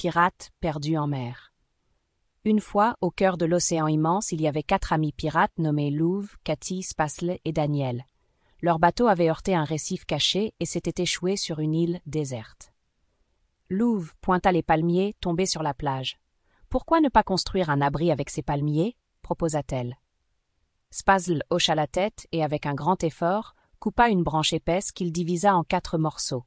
pirates perdus en mer. Une fois, au cœur de l'océan immense, il y avait quatre amis pirates nommés Louve, Cathy, Spasle et Daniel. Leur bateau avait heurté un récif caché et s'était échoué sur une île déserte. Louve pointa les palmiers tombés sur la plage. Pourquoi ne pas construire un abri avec ces palmiers? proposa-t-elle. Spasle hocha la tête et, avec un grand effort, coupa une branche épaisse qu'il divisa en quatre morceaux.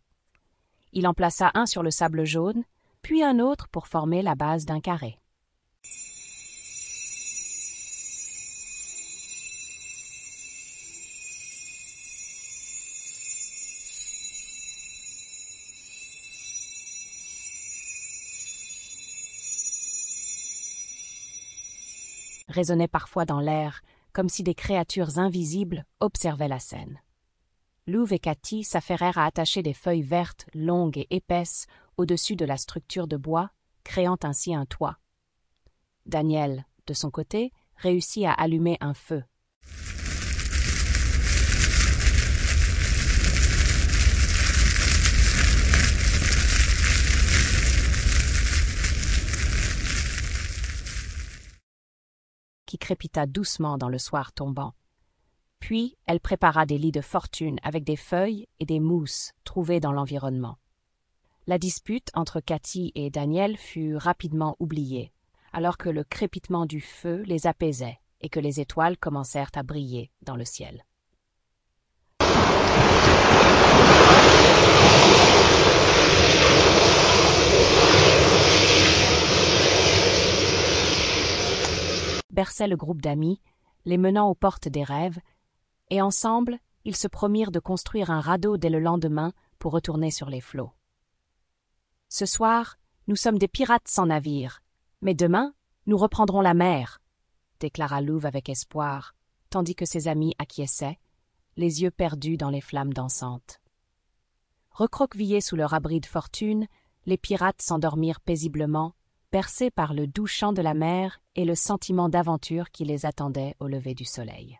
Il en plaça un sur le sable jaune, puis un autre pour former la base d'un carré. résonnait parfois dans l'air, comme si des créatures invisibles observaient la scène. Louve et Cathy s'affairèrent à attacher des feuilles vertes, longues et épaisses au-dessus de la structure de bois, créant ainsi un toit. Daniel, de son côté, réussit à allumer un feu. qui crépita doucement dans le soir tombant. Puis elle prépara des lits de fortune avec des feuilles et des mousses trouvées dans l'environnement. La dispute entre Cathy et Daniel fut rapidement oubliée, alors que le crépitement du feu les apaisait et que les étoiles commencèrent à briller dans le ciel. berçait le groupe d'amis, les menant aux portes des rêves, et ensemble, ils se promirent de construire un radeau dès le lendemain pour retourner sur les flots. Ce soir, nous sommes des pirates sans navire, mais demain, nous reprendrons la mer, déclara Louve avec espoir, tandis que ses amis acquiesçaient, les yeux perdus dans les flammes dansantes. Recroquevillés sous leur abri de fortune, les pirates s'endormirent paisiblement, bercés par le doux chant de la mer et le sentiment d'aventure qui les attendait au lever du soleil.